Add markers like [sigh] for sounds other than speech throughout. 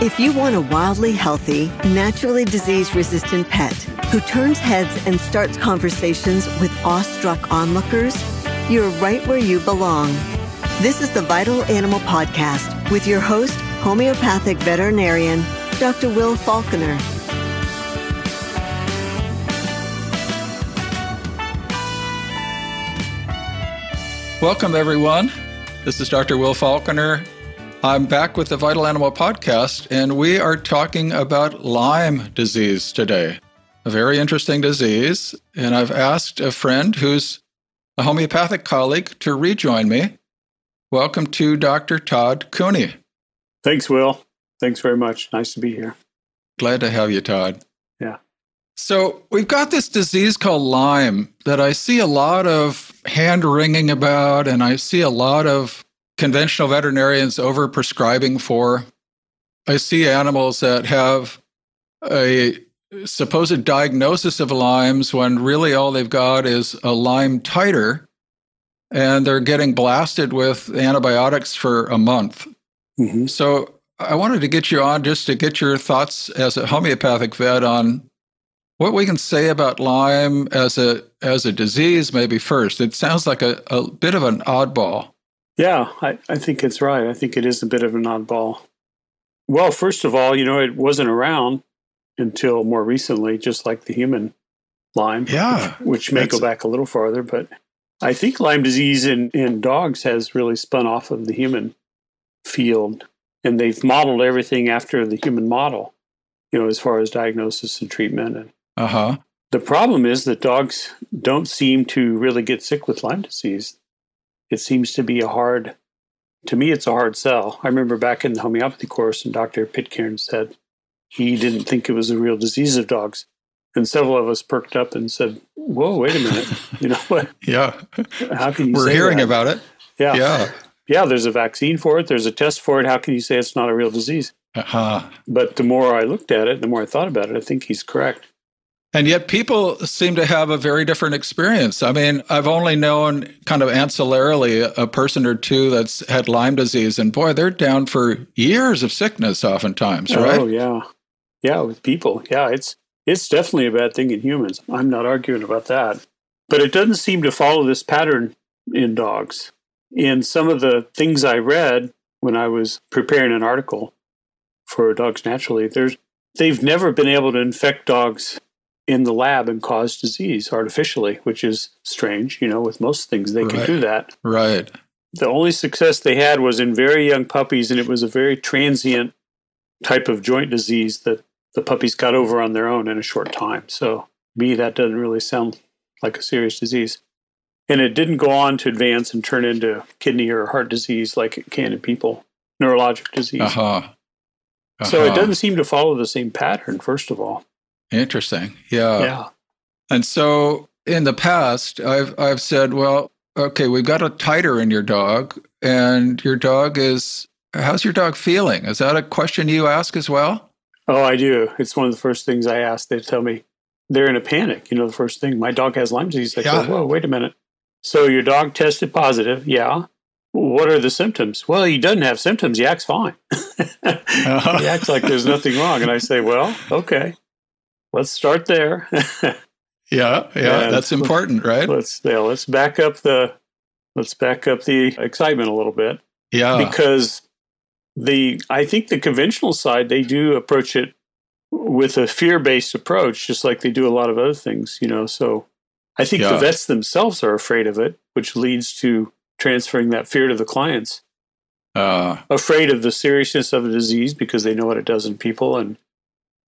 If you want a wildly healthy, naturally disease resistant pet who turns heads and starts conversations with awestruck onlookers, you're right where you belong. This is the Vital Animal Podcast with your host, homeopathic veterinarian, Dr. Will Falconer. Welcome, everyone. This is Dr. Will Falconer. I'm back with the Vital Animal Podcast, and we are talking about Lyme disease today. A very interesting disease. And I've asked a friend who's a homeopathic colleague to rejoin me. Welcome to Dr. Todd Cooney. Thanks, Will. Thanks very much. Nice to be here. Glad to have you, Todd. Yeah. So, we've got this disease called Lyme that I see a lot of hand wringing about, and I see a lot of conventional veterinarians over prescribing for. I see animals that have a supposed diagnosis of Lyme's when really all they've got is a Lyme titer, and they're getting blasted with antibiotics for a month. Mm-hmm. So, I wanted to get you on just to get your thoughts as a homeopathic vet on what we can say about Lyme as a as a disease, maybe first. It sounds like a, a bit of an oddball. Yeah, I, I think it's right. I think it is a bit of an oddball. Well, first of all, you know, it wasn't around until more recently, just like the human Lyme. Yeah. Which, which may go back a little farther, but I think Lyme disease in, in dogs has really spun off of the human field. And they've modeled everything after the human model, you know, as far as diagnosis and treatment and uh huh. The problem is that dogs don't seem to really get sick with Lyme disease. It seems to be a hard, to me, it's a hard sell. I remember back in the homeopathy course, and Dr. Pitcairn said he didn't think it was a real disease of dogs. And several of us perked up and said, Whoa, wait a minute. [laughs] You know what? yeah. How can you We're hearing that? about it. Yeah. Yeah. Yeah, there's a vaccine for it, there's a test for it. How can you say it's not a real disease? Uh-huh. But the more I looked at it, the more I thought about it, I think he's correct. And yet, people seem to have a very different experience. I mean, I've only known kind of ancillarily a person or two that's had Lyme disease, and boy, they're down for years of sickness, oftentimes, oh, right? Oh yeah, yeah, with people, yeah, it's it's definitely a bad thing in humans. I'm not arguing about that, but it doesn't seem to follow this pattern in dogs. In some of the things I read when I was preparing an article for Dogs Naturally, there's they've never been able to infect dogs in the lab and cause disease artificially, which is strange. You know, with most things they right. can do that. Right. The only success they had was in very young puppies, and it was a very transient type of joint disease that the puppies got over on their own in a short time. So, me, that doesn't really sound like a serious disease. And it didn't go on to advance and turn into kidney or heart disease like it can in people, neurologic disease. Uh-huh. Uh-huh. So, it doesn't seem to follow the same pattern, first of all. Interesting. Yeah. Yeah. And so in the past, I've I've said, well, okay, we've got a titer in your dog, and your dog is how's your dog feeling? Is that a question you ask as well? Oh, I do. It's one of the first things I ask. They tell me they're in a panic. You know, the first thing, my dog has Lyme disease. I yeah. go, whoa, wait a minute. So your dog tested positive. Yeah. What are the symptoms? Well, he doesn't have symptoms. He acts fine. [laughs] uh-huh. He acts like there's nothing wrong. And I say, well, okay let's start there. [laughs] yeah, yeah, and that's important, right? Let's yeah, let's back up the let's back up the excitement a little bit. Yeah, because the I think the conventional side they do approach it with a fear-based approach, just like they do a lot of other things. You know, so I think yeah. the vets themselves are afraid of it, which leads to transferring that fear to the clients. Uh, afraid of the seriousness of the disease because they know what it does in people and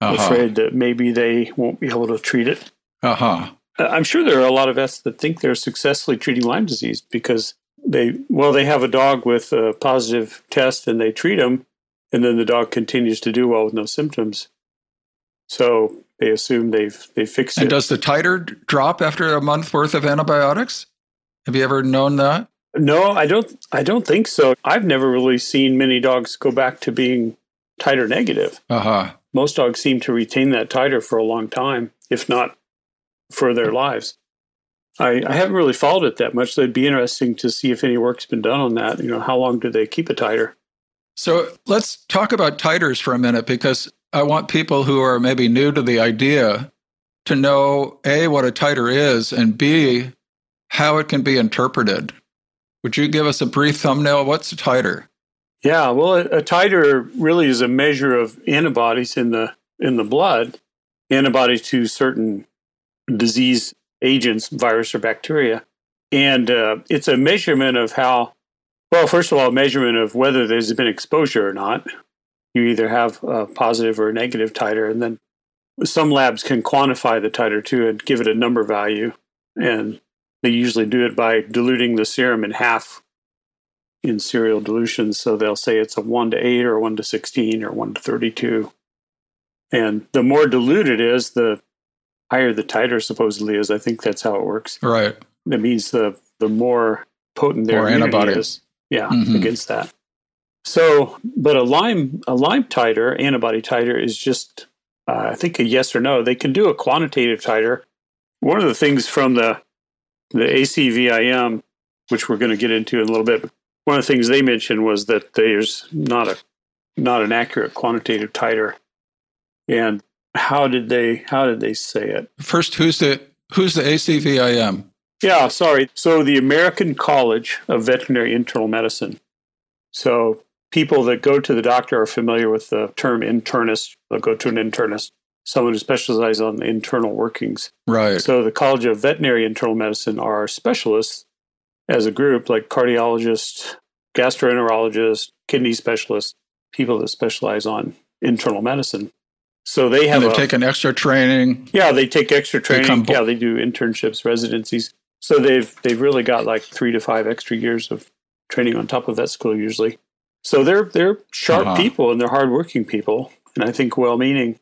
uh-huh. afraid that maybe they won't be able to treat it. Uh-huh. I'm sure there are a lot of vets that think they're successfully treating Lyme disease because they, well, they have a dog with a positive test and they treat him, and then the dog continues to do well with no symptoms. So they assume they've they fixed and it. And does the titer drop after a month worth of antibiotics? Have you ever known that? No, I don't. I don't think so. I've never really seen many dogs go back to being titer negative. Uh huh most dogs seem to retain that titer for a long time, if not for their lives. I, I, haven't really followed it that much. So it'd be interesting to see if any work's been done on that. You know, how long do they keep a titer? So let's talk about titers for a minute because I want people who are maybe new to the idea to know A, what a titer is, and B, how it can be interpreted. Would you give us a brief thumbnail? What's a titer? Yeah, well, a, titer really is a measure of antibodies in the in the blood, antibodies to certain disease agents, virus or bacteria, and uh, it's a measurement of how. Well, first of all, a measurement of whether there's been exposure or not. You either have a positive or a negative titer, and then some labs can quantify the titer too and give it a number value. And they usually do it by diluting the serum in half in serial dilution. So they'll say it's a 1 to 8 or 1 to 16 or 1 to 32. And the more diluted it is, the higher the titer supposedly is. I think that's how it works. Right. That means the, the more potent their more antibody is. Yeah, mm-hmm. against that. So, but a Lyme a Lyme titer, antibody titer, is just uh, I think a yes or no. They can do a quantitative titer. One of the things from the the ACVIM, which we're going to get into in a little bit, one of the things they mentioned was that there's not a not an accurate quantitative titer. And how did they how did they say it? First, who's the who's the ACVIM? Yeah, sorry. So the American College of Veterinary Internal Medicine. So people that go to the doctor are familiar with the term internist. They'll go to an internist, someone who specializes on the internal workings. Right. So the College of Veterinary Internal Medicine are specialists as a group, like cardiologists, gastroenterologists, kidney specialists, people that specialize on internal medicine. So they have and they've taken extra training. Yeah, they take extra training. They yeah, they do internships, residencies. So they've they've really got like three to five extra years of training on top of vet school usually. So they're they're sharp uh-huh. people and they're hardworking people, and I think well meaning.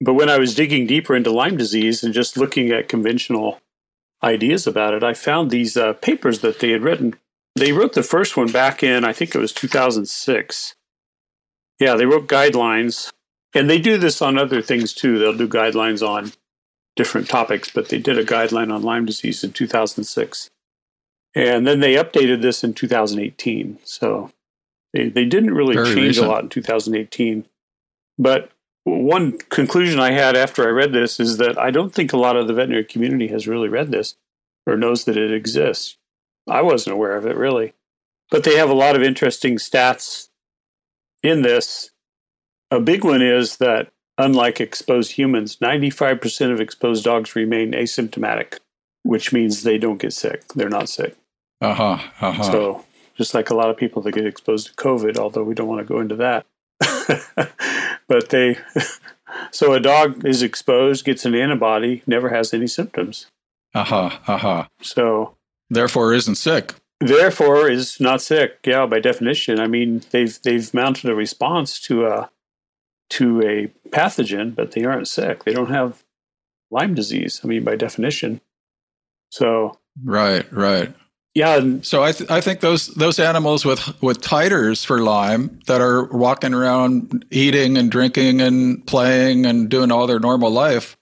But when I was digging deeper into Lyme disease and just looking at conventional ideas about it, I found these uh, papers that they had written. They wrote the first one back in I think it was 2006. Yeah, they wrote guidelines, and they do this on other things too. They'll do guidelines on different topics, but they did a guideline on Lyme disease in 2006. And then they updated this in 2018. So they, they didn't really Very change recent. a lot in 2018. But one conclusion I had after I read this is that I don't think a lot of the veterinary community has really read this or knows that it exists. I wasn't aware of it really. But they have a lot of interesting stats in this. A big one is that unlike exposed humans, 95% of exposed dogs remain asymptomatic, which means they don't get sick. They're not sick. Uh huh. Uh-huh. So just like a lot of people that get exposed to COVID, although we don't want to go into that. [laughs] but they, [laughs] so a dog is exposed, gets an antibody, never has any symptoms. Uh huh. Uh huh. So, therefore, isn't sick. Therefore, is not sick. Yeah, by definition. I mean, they've they've mounted a response to a to a pathogen, but they aren't sick. They don't have Lyme disease. I mean, by definition. So. Right. Right. Yeah. So I, th- I think those those animals with with titers for Lyme that are walking around eating and drinking and playing and doing all their normal life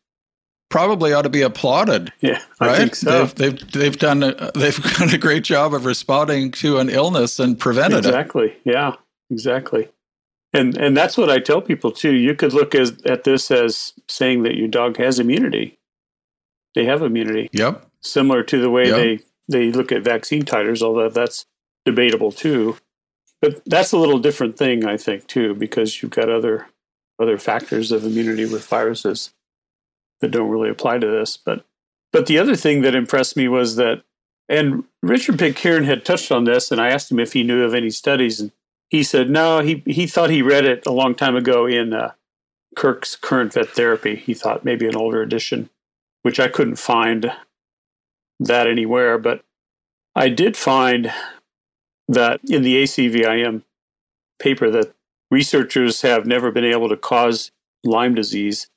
probably ought to be applauded. Yeah, right. I think so. They've, they've they've done a, [laughs] they've done a great job of responding to an illness and prevented exactly. it. Exactly. Yeah. Exactly. And and that's what I tell people too. You could look as, at this as saying that your dog has immunity. They have immunity. Yep. Similar to the way yep. they they look at vaccine titers, although that's debatable too. But that's a little different thing, I think, too, because you've got other other factors of immunity with viruses that don't really apply to this. But but the other thing that impressed me was that, and Richard Pitcairn had touched on this, and I asked him if he knew of any studies, and he said no. He he thought he read it a long time ago in uh, Kirk's Current Vet Therapy. He thought maybe an older edition, which I couldn't find that anywhere, but I did find that in the ACVIM paper that researchers have never been able to cause Lyme disease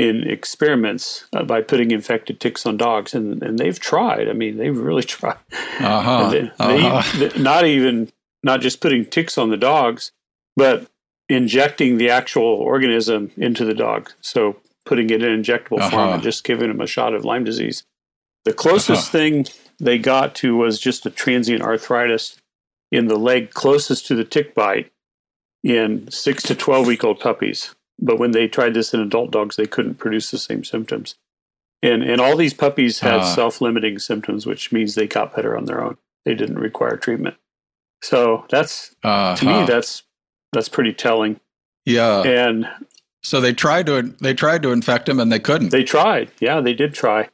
in experiments uh, by putting infected ticks on dogs, and, and they've tried. I mean, they've really [laughs] tried. Uh-huh. They, uh-huh. They, not even not just putting ticks on the dogs, but injecting the actual organism into the dog. So putting it in injectable uh-huh. form and just giving them a shot of Lyme disease. The closest uh-huh. thing they got to was just a transient arthritis in the leg closest to the tick bite. in six to 12 week old puppies. But when they tried this in adult dogs, they couldn't produce the same symptoms. And, and all these puppies had Ah. self limiting symptoms, which means they got better on their own. They didn't require treatment. So that's, Uh, to me, that's, that's pretty telling. yeah. And So they tried to they tried to infect him and they couldn't. They tried. Yeah, they did try.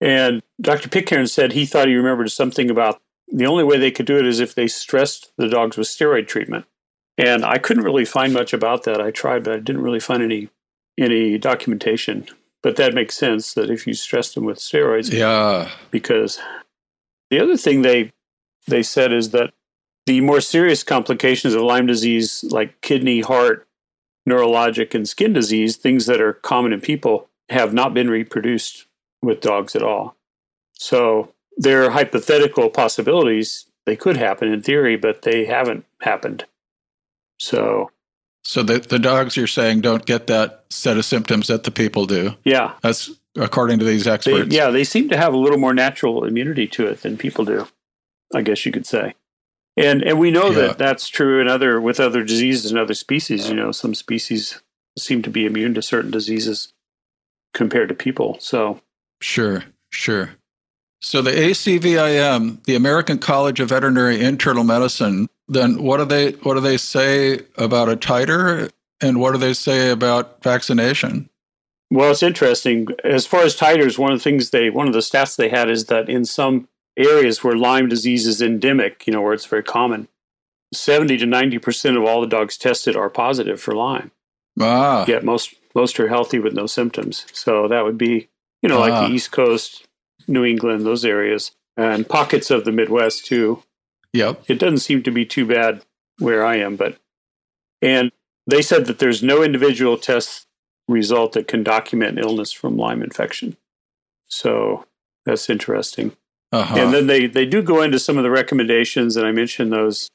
And Dr. Pitcairn said he thought he remembered something about the only way they could do it is if they stressed the dogs with steroid treatment. And I couldn't really find much about that. I tried, but I didn't really find any any documentation. But that makes sense that if you stress them with steroids, yeah. because the other thing they they said is that the more serious complications of Lyme disease, like kidney, heart, neurologic, and skin disease, things that are common in people, have not been reproduced with dogs at all. So there are hypothetical possibilities they could happen in theory, but they haven't happened. So So the the dogs you're saying don't get that set of symptoms that the people do. yeah, That's according to these they, experts. yeah, they seem to have a little more natural immunity to it than people do. I guess you could say. And and we know Yeah. that that's true in other with other diseases and other species. You know, some species seem to be immune to certain diseases compared to people. So Sure, sure. So the ACVIM, the American College of Veterinary Internal Medicine, then what do they what do they say about a titer and what do they say about vaccination? Well, it's interesting. As far as titers, one of the things they, one of the stats they had is that in some areas where Lyme disease is endemic, you know, where it's very common, 70 to 90% of all the dogs tested are positive for Lyme. Ah, Yet most, most are healthy with no symptoms. So that would be, you know, like Ah. the East Coast, New England, those areas, and pockets of the Midwest too. Yep. It doesn't seem to be too bad where I am, but and they said that there's no individual test result that can document illness from Lyme infection. So that's interesting. Uh-huh. And then they they do go into some of the recommendations, and I mentioned those.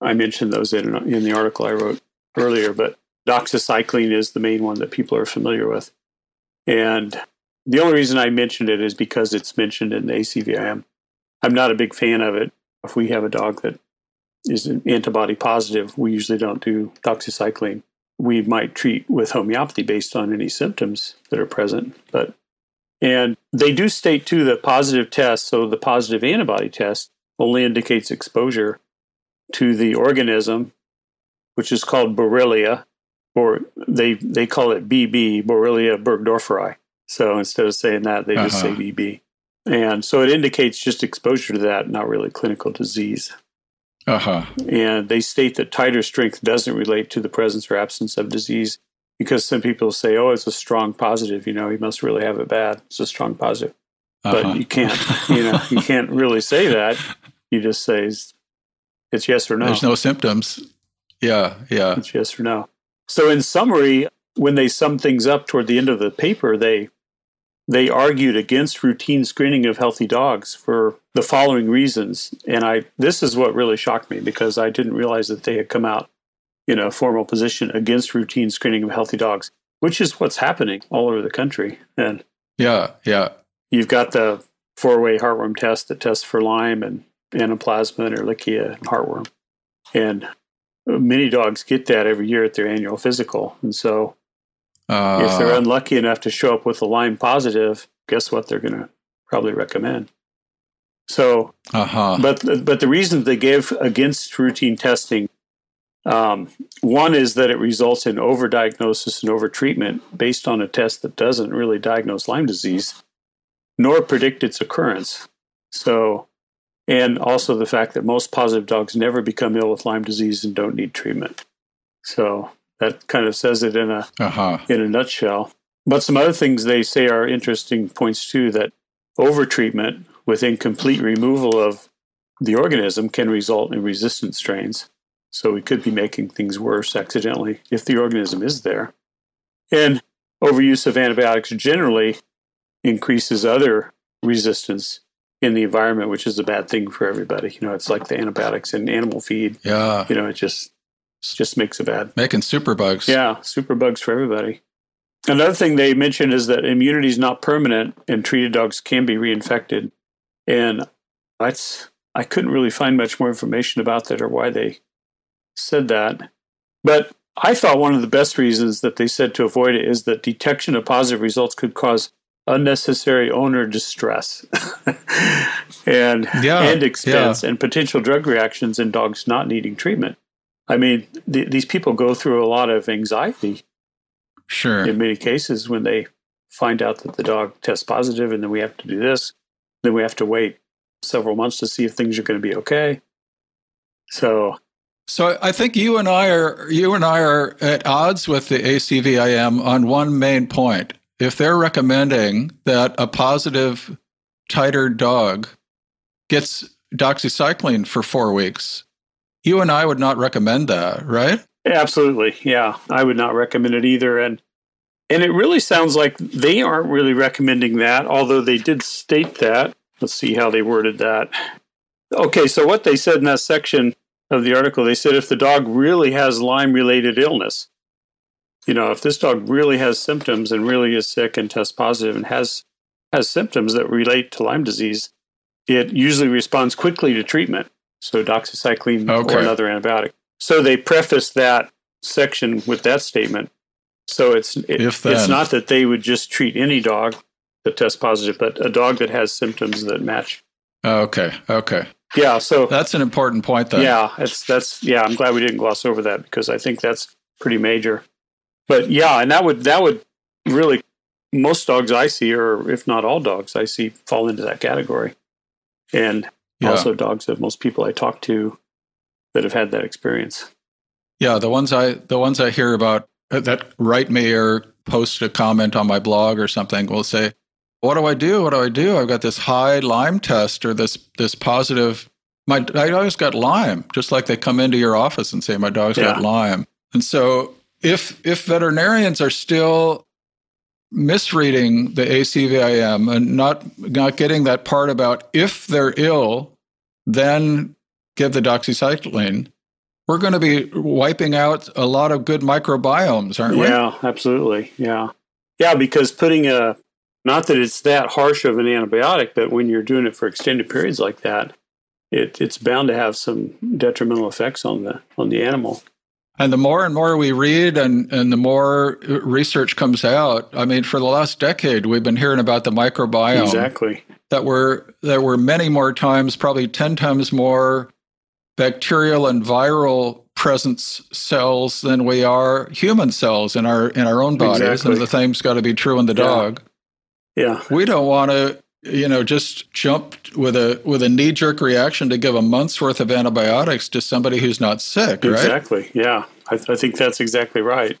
I mentioned those in in the article I wrote earlier, but doxycycline is the main one that people are familiar with, and the only reason I mentioned it is because it's mentioned in the ACVIM. I'm not a big fan of it. If we have a dog that is an antibody positive, we usually don't do doxycycline. We might treat with homeopathy based on any symptoms that are present, but and they do state too that positive tests, so the positive antibody test, only indicates exposure to the organism, which is called Borrelia, or they they call it BB, Borrelia burgdorferi. So instead of saying that, they just say Uh-huh. BB. And so it indicates just exposure to that, not really clinical disease. uh-huh. And they state that titer strength doesn't relate to the presence or absence of disease because some people say, oh, it's a strong positive. You know, he must really have it bad. It's a strong positive. Uh-huh. But you can't, you know, you [laughs] can't really say that. You just say it's, it's yes or no. There's no symptoms. Yeah, yeah. It's yes or no. So in summary, when they sum things up toward the end of the paper, they they argued against routine screening of healthy dogs for the following reasons. And I this is what really shocked me because I didn't realize that they had come out in a formal position against routine screening of healthy dogs, which is what's happening all over the country. And Yeah, yeah. you've got the four-way heartworm test that tests for Lyme and Anaplasma and Ehrlichia and heartworm. And many dogs get that every year at their annual physical. And so Uh, if they're unlucky enough to show up with a Lyme positive, guess what they're going to probably recommend. So, uh-huh. but but the reason they gave against routine testing, um, one is that it results in overdiagnosis and overtreatment based on a test that doesn't really diagnose Lyme disease, nor predict its occurrence. So, and also the fact that most positive dogs never become ill with Lyme disease and don't need treatment. So that kind of says it in a uh-huh. in a nutshell. But some other things they say are interesting points too that overtreatment with incomplete removal of the organism can result in resistant strains. So we could be making things worse accidentally if the organism is there. And overuse of antibiotics generally increases other resistance in the environment, which is a bad thing for everybody. You know, it's like the antibiotics in animal feed. Yeah. You know, it just just makes it bad. Making super bugs. Yeah, super bugs for everybody. Another thing they mentioned is that immunity is not permanent and treated dogs can be reinfected. And that's I couldn't really find much more information about that or why they said that. But I thought one of the best reasons that they said to avoid it is that detection of positive results could cause unnecessary owner distress [laughs] and yeah, and expense yeah. and potential drug reactions in dogs not needing treatment. I mean, th- these people go through a lot of anxiety. Sure. In many cases, when they find out that the dog tests positive, and then we have to do this, then we have to wait several months to see if things are going to be okay. So, so I think you and I are you and I are at odds with the ACVIM on one main point. If they're recommending that a positive titer dog gets doxycycline for four weeks, you and I would not recommend that, right? Absolutely. Yeah. I would not recommend it either. And and it really sounds like they aren't really recommending that, although they did state that. Let's see how they worded that. Okay, so what they said in that section of the article, they said if the dog really has Lyme related illness, you know, if this dog really has symptoms and really is sick and tests positive and has has symptoms that relate to Lyme disease, it usually responds quickly to treatment. So doxycycline okay. or another antibiotic. So they preface that section with that statement. So it's it, it's not that they would just treat any dog that tests positive, but a dog that has symptoms that match. Okay. Okay. Yeah. So that's an important point. Then. Yeah. It's that's yeah. I'm glad we didn't gloss over that because I think that's pretty major. But yeah, and that would that would really most dogs I see, or if not all dogs I see, fall into that category. And yeah. also dogs of most people I talk to that have had that experience. Yeah, the ones I the ones I hear about uh, that write me or post a comment on my blog or something will say, "What do I do? What do I do? I've got this high Lyme test or this this positive. My my dog's got Lyme." Just like they come into your office and say, "My dog's yeah. got Lyme." And so, if if veterinarians are still misreading the ACVIM and not not getting that part about if they're ill, then give the doxycycline. We're going to be wiping out a lot of good microbiomes, aren't we? Yeah, absolutely. Yeah, yeah. Because putting a not that it's that harsh of an antibiotic, but when you're doing it for extended periods like that, it, it's bound to have some detrimental effects on the on the animal. And the more and more we read and, and the more research comes out, I mean, for the last decade, we've been hearing about the microbiome. Exactly. That were there were many more times, probably 10 times more bacterial and viral presence cells than we are human cells in our in our own bodies. Exactly. And the same's got to be true in the yeah. dog. Yeah. We don't want to you know just jump with a with a knee jerk reaction to give a month's worth of antibiotics to somebody who's not sick right exactly yeah i, I think that's exactly right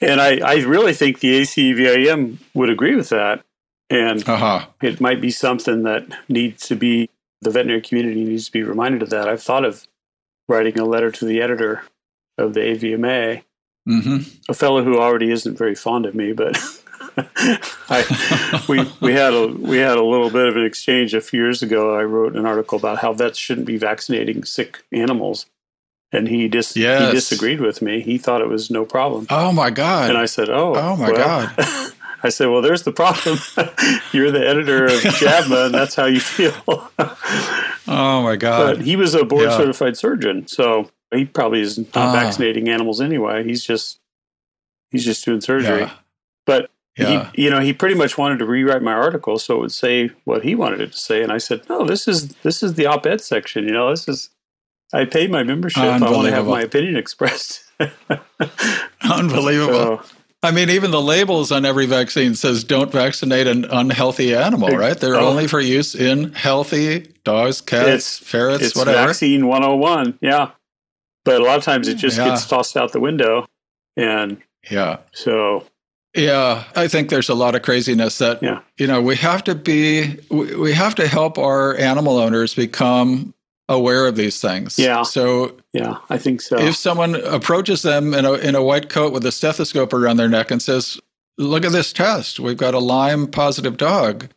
and I, I really think the acvim would agree with that and uh-huh. it might be something that needs to be the veterinary community needs to be reminded of that i've thought of writing a letter to the editor of the avma mm-hmm. a fellow who already isn't very fond of me but [laughs] I, we we had a we had a little bit of an exchange a few years ago. I wrote an article about how vets shouldn't be vaccinating sick animals, and he dis yes. he disagreed with me. He thought it was no problem. Oh my god! And I said, Oh, oh my well. god. [laughs] I said, Well, there's the problem. [laughs] You're the editor of [laughs] JAVMA, and that's how you feel. oh my god! But he was a board yeah. certified surgeon, so he probably is not uh. vaccinating animals anyway. He's just he's just doing surgery. Yeah. But yeah. He, you know, he pretty much wanted to rewrite my article so it would say what he wanted it to say, and I said, "No, this is this is the op-ed section. You know, this is I paid my membership. I want to have my opinion expressed." [laughs] Unbelievable. So, I mean, even the labels on every vaccine says "Don't vaccinate an unhealthy animal." Right? They're oh, only for use in healthy dogs, cats, ferrets, it's whatever. Vaccine 101. Yeah, but a lot of times it just yeah. gets tossed out the window, and yeah. So yeah, I think there's a lot of craziness that yeah. you know we have to be we, we have to help our animal owners become aware of these things. Yeah. So yeah, I think so. If someone approaches them in a in a white coat with a stethoscope around their neck and says, "Look at this test. We've got a Lyme positive dog."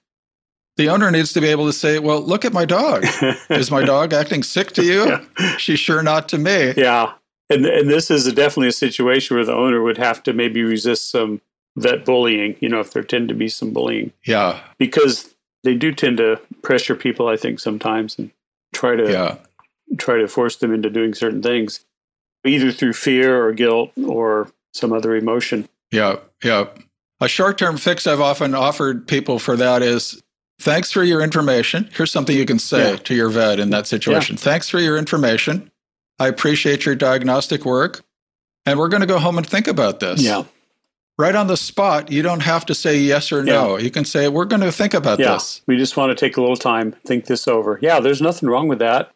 The owner needs to be able to say, "Well, look at my dog. [laughs] Is my dog acting sick to you? yeah. She's sure not to me." Yeah. And and this is a, definitely a situation where the owner would have to maybe resist some vet bullying, you know, if there tend to be some bullying. Yeah. Because they do tend to pressure people, I think, sometimes and try to yeah. try to force them into doing certain things. either through fear or guilt or some other emotion. Yeah, yeah. A short term fix I've often offered people for that is thanks for your information. Here's something you can say yeah. to your vet in that situation. Yeah. Thanks for your information. I appreciate your diagnostic work. And we're going to go home and think about this. Yeah. Right on the spot, you don't have to say yes or no. Yeah. You can say, we're going to think about yeah. this. We just want to take a little time, think this over. Yeah, there's nothing wrong with that.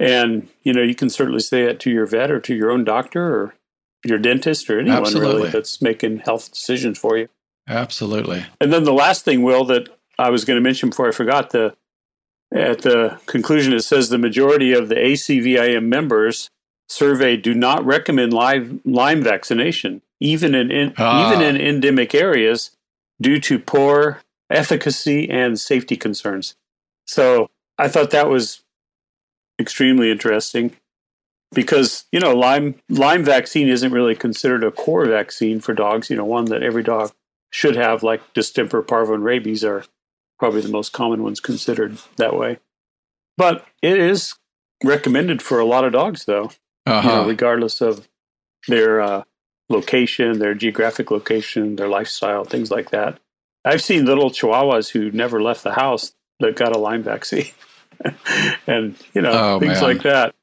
And, you know, you can certainly say that to your vet or to your own doctor or your dentist or anyone Absolutely. really that's making health decisions for you. Absolutely. And then the last thing, Will, that I was going to mention before I forgot the at the conclusion it says the majority of the ACVIM members surveyed do not recommend live Lyme vaccination, even in, in ah. even in endemic areas, due to poor efficacy and safety concerns. So I thought that was extremely interesting because you know Lyme Lyme vaccine isn't really considered a core vaccine for dogs. You know, one that every dog should have, like distemper, parvo, and rabies, are probably the most common ones considered that way. But it is recommended for a lot of dogs, though, uh-huh. you know, regardless of their uh, location, their geographic location, their lifestyle, things like that. I've seen little chihuahuas who never left the house that got a Lyme vaccine, [laughs] and you know oh, things man. like that.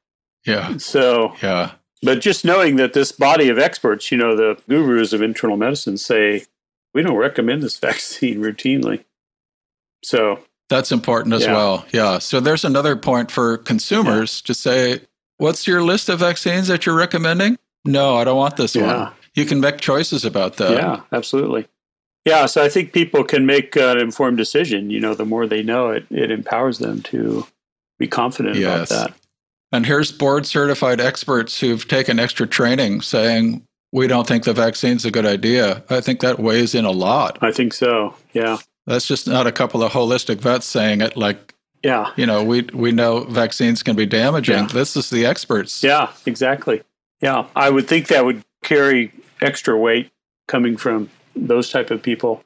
Yeah. So yeah. But just knowing that this body of experts, you know, the gurus of internal medicine say we don't recommend this [laughs] vaccine routinely. So that's important as yeah. well. Yeah. So there's another point for consumers yeah. to say, what's your list of vaccines that you're recommending? No, I don't want this yeah. one. You can make choices about that. Yeah, absolutely. Yeah, so I think people can make an informed decision. You know, the more they know, it it empowers them to be confident yes. about that. And here's board certified experts who've taken extra training saying, we don't think the vaccine's a good idea. I think that weighs in a lot. I think so. Yeah. That's just not a couple of holistic vets saying it like yeah. You know, we we know vaccines can be damaging. Yeah. This is the experts. Yeah, exactly. Yeah. I would think that would carry extra weight coming from those type of people.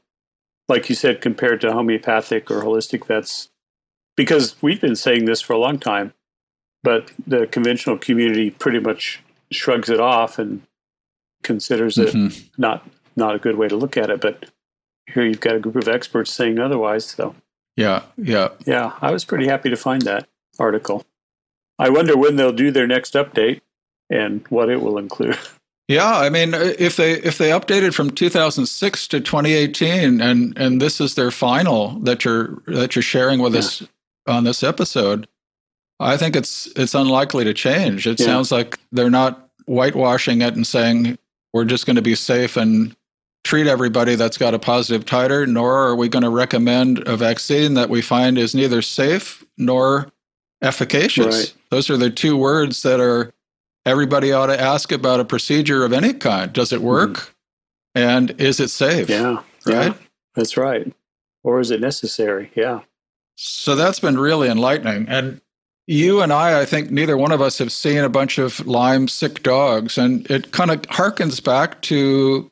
Like you said, compared to homeopathic or holistic vets. Because we've been saying this for a long time, but the conventional community pretty much shrugs it off and considers it mm-hmm. not not a good way to look at it. But here you've got a group of experts saying otherwise. So yeah, yeah, yeah. I was pretty happy to find that article. I wonder when they'll do their next update and what it will include. [laughs] Yeah, I mean, if they if they updated from 2006 to 2018, and and this is their final that you're that you're sharing with yeah. us on this episode, I think it's it's unlikely to change. It yeah. sounds like they're not whitewashing it and saying we're just going to be safe and treat everybody that's got a positive titer, nor are we going to recommend a vaccine that we find is neither safe nor efficacious. Right. Those are the two words that are everybody ought to ask about a procedure of any kind. Does it work? Mm-hmm. And is it safe? Yeah. Right? Yeah, that's right. Or is it necessary? Yeah. So that's been really enlightening. And you and I, I think neither one of us have seen a bunch of Lyme sick dogs. And it kind of harkens back to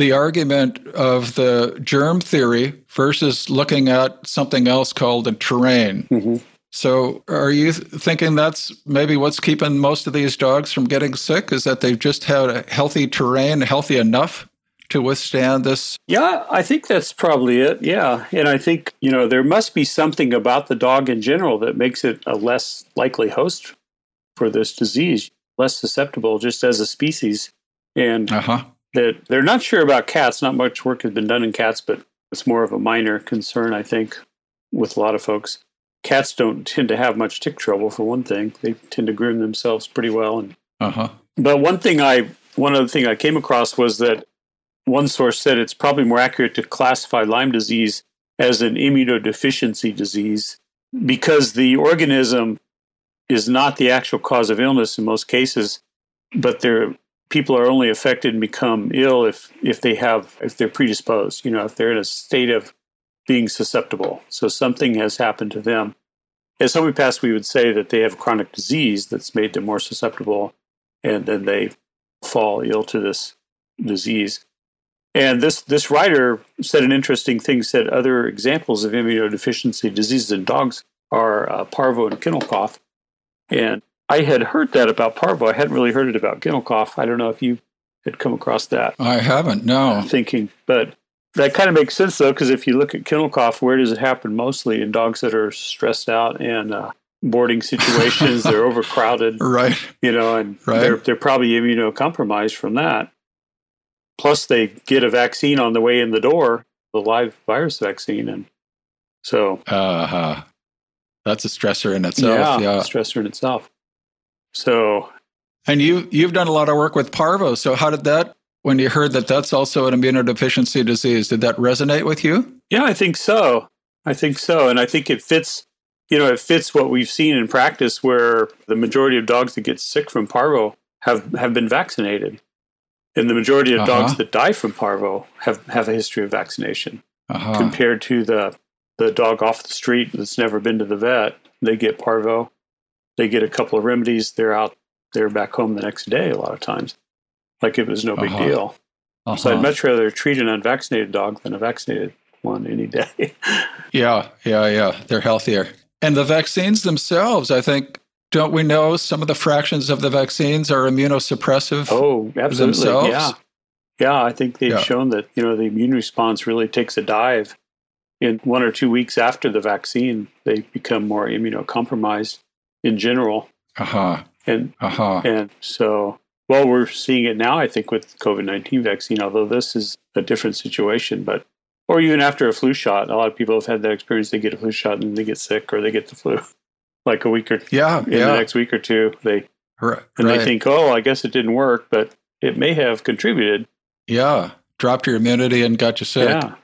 the argument of the germ theory versus looking at something else called the terrain. Mm-hmm. So, are you thinking that's maybe what's keeping most of these dogs from getting sick? Is that they've just had a healthy terrain, healthy enough to withstand this? Yeah, I think that's probably it. Yeah. And I think, you know, there must be something about the dog in general that makes it a less likely host for this disease, less susceptible just as a species. And uh-huh. That they're not sure about cats. Not much work has been done in cats, but it's more of a minor concern, I think, with a lot of folks. Cats don't tend to have much tick trouble, for one thing. They tend to groom themselves pretty well. And, uh-huh. But one thing I, one other thing I came across was that one source said it's probably more accurate to classify Lyme disease as an immunodeficiency disease because the organism is not the actual cause of illness in most cases, but they people are only affected and become ill if if they have if they're predisposed, you know, if they're in a state of being susceptible. So something has happened to them. As homeopaths, we would say that they have a chronic disease that's made them more susceptible, and then they fall ill to this disease. And this this writer said an interesting thing. Said other examples of immunodeficiency diseases in dogs are uh, parvo and kennel cough. And I had heard that about parvo. I hadn't really heard it about kennel cough. I don't know if you had come across that. I haven't. No. Thinking, but that kind of makes sense though, because if you look at kennel cough, where does it happen mostly in dogs that are stressed out and uh, boarding situations? they're [laughs] overcrowded, right? You know, and right. they're they're probably immunocompromised from that. Plus, they get a vaccine on the way in the door, the live virus vaccine, and so uh huh. That's a stressor in itself. Yeah, yeah, stressor in itself. So, and you you've done a lot of work with parvo. So, how did that when you heard that that's also an immunodeficiency disease, did that resonate with you? Yeah, I think so. I think so. And I think it fits, you know, it fits what we've seen in practice where the majority of dogs that get sick from parvo have, have been vaccinated. And the majority of uh-huh. dogs that die from parvo have, have a history of vaccination uh-huh. compared to the, the dog off the street that's never been to the vet. They get parvo, they get a couple of remedies, they're out, they're back home the next day a lot of times like it was no big uh-huh. deal. Uh-huh. So I'd much rather treat an unvaccinated dog than a vaccinated one any day. [laughs] yeah, yeah, yeah. They're healthier. And the vaccines themselves, I think, don't we know some of the fractions of the vaccines are immunosuppressive? Oh, absolutely. Themselves? Yeah. Yeah, I think they've yeah. shown that, you know, the immune response really takes a dive. In one or two weeks after the vaccine, they become more immunocompromised in general. Uh-huh. And uh-huh. and so well, we're seeing it now, I think, with COVID 19 vaccine, although this is a different situation. But, or even after a flu shot, a lot of people have had that experience. They get a flu shot and they get sick or they get the flu [laughs] like a week or yeah, in yeah. the next week or two. They, right, and they think, oh, I guess it didn't work, but it may have contributed. Yeah. Dropped your immunity and got you sick. Yeah.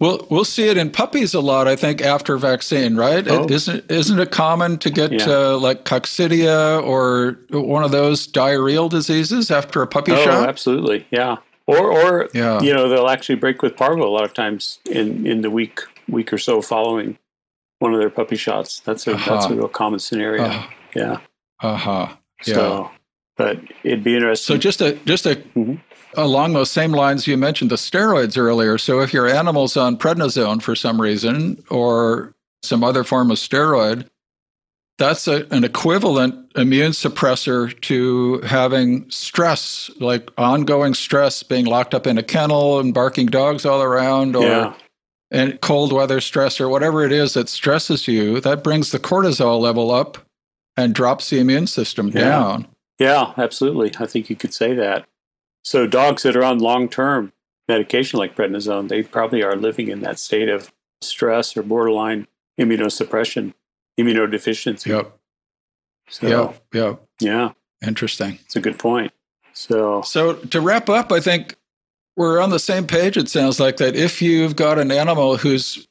We'll we'll see it in puppies a lot. I think after vaccine, right? Oh. It, isn't isn't it common to get yeah. uh, like coccidia or one of those diarrheal diseases after a puppy shot? oh, shot? absolutely, yeah. Or or yeah. you know they'll actually break with parvo a lot of times in in the week week or so following one of their puppy shots. That's a uh-huh. that's a real common scenario. Uh-huh. Yeah. Uh huh. Yeah. So, but it'd be interesting. So just a just a mm-hmm along those same lines, you mentioned the steroids earlier. So if your animal's on prednisone for some reason or some other form of steroid, that's a, an equivalent immune suppressor to having stress, like ongoing stress, being locked up in a kennel and barking dogs all around, or yeah. and cold weather stress, or whatever it is that stresses you. That brings the cortisol level up and drops the immune system yeah. down. Yeah, absolutely. I think you could say that. So dogs that are on long-term medication like prednisone, they probably are living in that state of stress or borderline immunosuppression, immunodeficiency. Yep. So, yep. Yep. Yeah. Interesting. It's a good point. So, so to wrap up, I think we're on the same page. It sounds like that if you've got an animal who's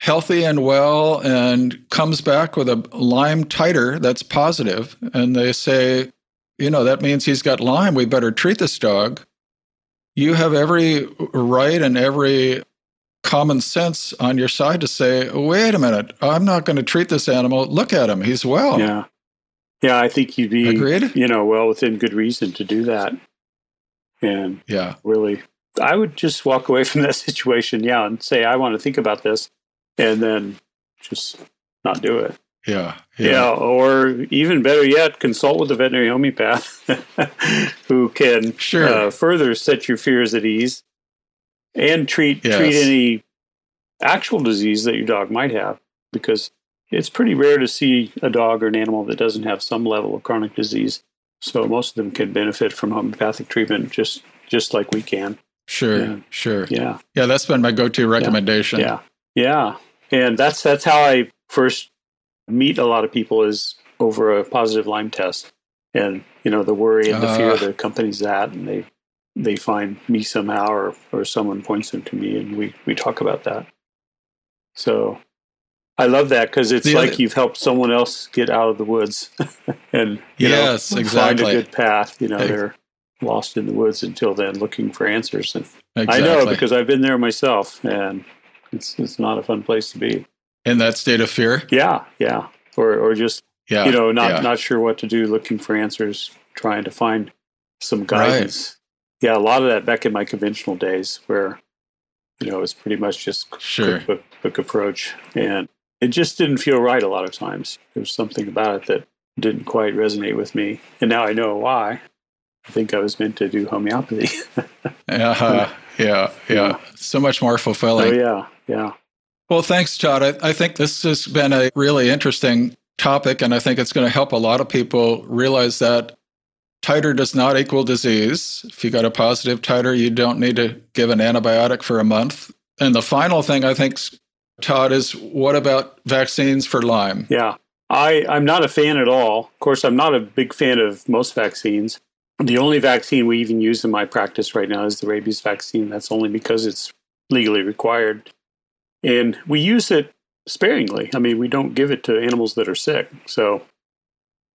healthy and well and comes back with a Lyme titer that's positive, and they say, you know, that means he's got Lyme. We better treat this dog. You have every right and every common sense on your side to say, wait a minute, I'm not going to treat this animal. Look at him. He's well. Yeah. Yeah, I think you'd be, Agreed? you know, well within good reason to do that. And yeah, really, I would just walk away from that [laughs] situation, yeah, and say, I want to think about this, and then just not do it. Yeah, yeah. Yeah. Or even better yet, consult with a veterinary homeopath [laughs] who can sure. uh, further set your fears at ease and treat yes. treat any actual disease that your dog might have because it's pretty rare to see a dog or an animal that doesn't have some level of chronic disease. So most of them can benefit from homeopathic treatment just just like we can. Sure, and, sure. Yeah. Yeah, that's been my go-to recommendation. Yeah. Yeah. And that's that's how I first meet a lot of people is over a positive Lyme test. And, you know, the worry and the fear uh, that accompanies that. And they, they find me somehow or, or someone points them to me and we, we talk about that. So I love that because it's like other, you've helped someone else get out of the woods [laughs] and yes, know, exactly. find a good path. You know, they're lost in the woods until then looking for answers. And exactly. I know because I've been there myself and it's, it's not a fun place to be in that state of fear. Yeah, yeah, or or just yeah, you know not yeah. not sure what to do, looking for answers, trying to find some guidance. Right. Yeah, a lot of that back in my conventional days, where you know it was pretty much just sure. book, book approach, and it just didn't feel right a lot of times. There was something about it that didn't quite resonate with me. And now I know why. I think I was meant to do homeopathy. [laughs] uh-huh. Yeah, yeah. So much more fulfilling. Oh, yeah, yeah. Well, thanks, Todd. I, I think this has been a really interesting topic, and I think it's going to help a lot of people realize that titer does not equal disease. If you got a positive titer, you don't need to give an antibiotic for a month. And the final thing I think, Todd, is what about vaccines for Lyme? Yeah, I, I'm not a fan at all. Of course, I'm not a big fan of most vaccines. The only vaccine we even use in my practice right now is the rabies vaccine. That's only because it's legally required. And we use it sparingly. I mean, we don't give it to animals that are sick. So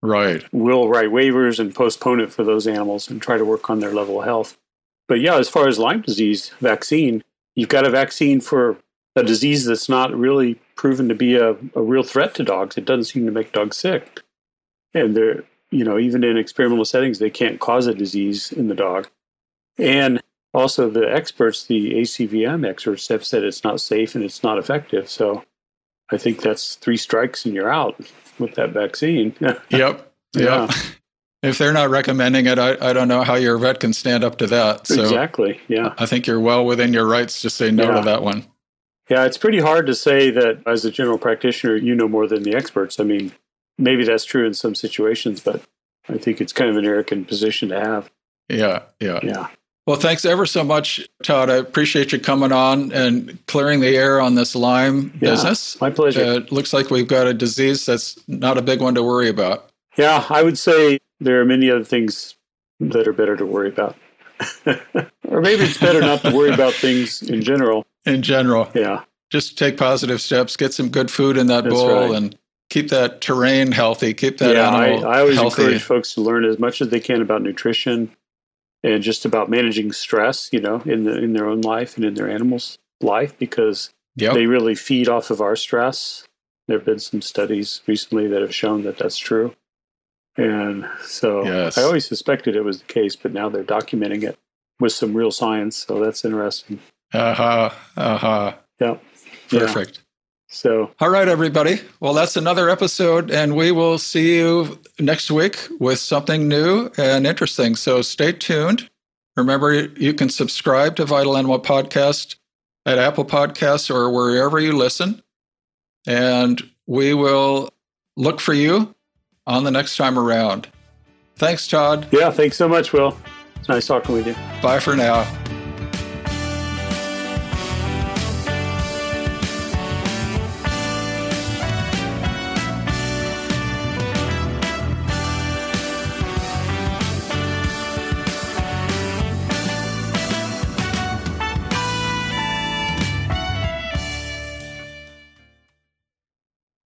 Right. We'll write waivers and postpone it for those animals and try to work on their level of health. But yeah, as far as Lyme disease vaccine, you've got a vaccine for a disease that's not really proven to be a, a real threat to dogs. It doesn't seem to make dogs sick. And they're, you know, even in experimental settings, they can't cause a disease in the dog. And also, the experts, the ACVIM experts, have said it's not safe and it's not effective. So I think that's three strikes and you're out with that vaccine. [laughs] yep. Yep. If they're not recommending it, I, I don't know how your vet can stand up to that. So exactly. Yeah. I think you're well within your rights to say no yeah. to that one. Yeah, it's pretty hard to say that as a general practitioner, you know more than the experts. I mean, maybe that's true in some situations, but I think it's kind of an arrogant position to have. Yeah, yeah. Yeah. Well, thanks ever so much, Todd. I appreciate you coming on and clearing the air on this Lyme yeah, business. My pleasure. Uh, it looks like we've got a disease that's not a big one to worry about. Yeah, I would say there are many other things that are better to worry about. [laughs] or maybe it's better not to worry [laughs] about things in general. In general. Yeah. Just take positive steps, get some good food in that that's bowl, right. and keep that terrain healthy. Keep that yeah, animal I, I always healthy. encourage folks to learn as much as they can about nutrition and just about managing stress, you know, in the in their own life and in their animals' life because yep. they really feed off of our stress. There have been some studies recently that have shown that that's true. And so yes. I always suspected it was the case, but now they're documenting it with some real science. So that's interesting. Uh huh. Uh huh. Yeah. Perfect. So, all right, everybody. Well, that's another episode, and we will see you next week with something new and interesting. So, stay tuned. Remember, you can subscribe to Vital Animal Podcast at Apple Podcasts or wherever you listen. And we will look for you on the next time around. Thanks, Todd. Yeah, thanks so much, Will. It's nice talking with you. Bye for now.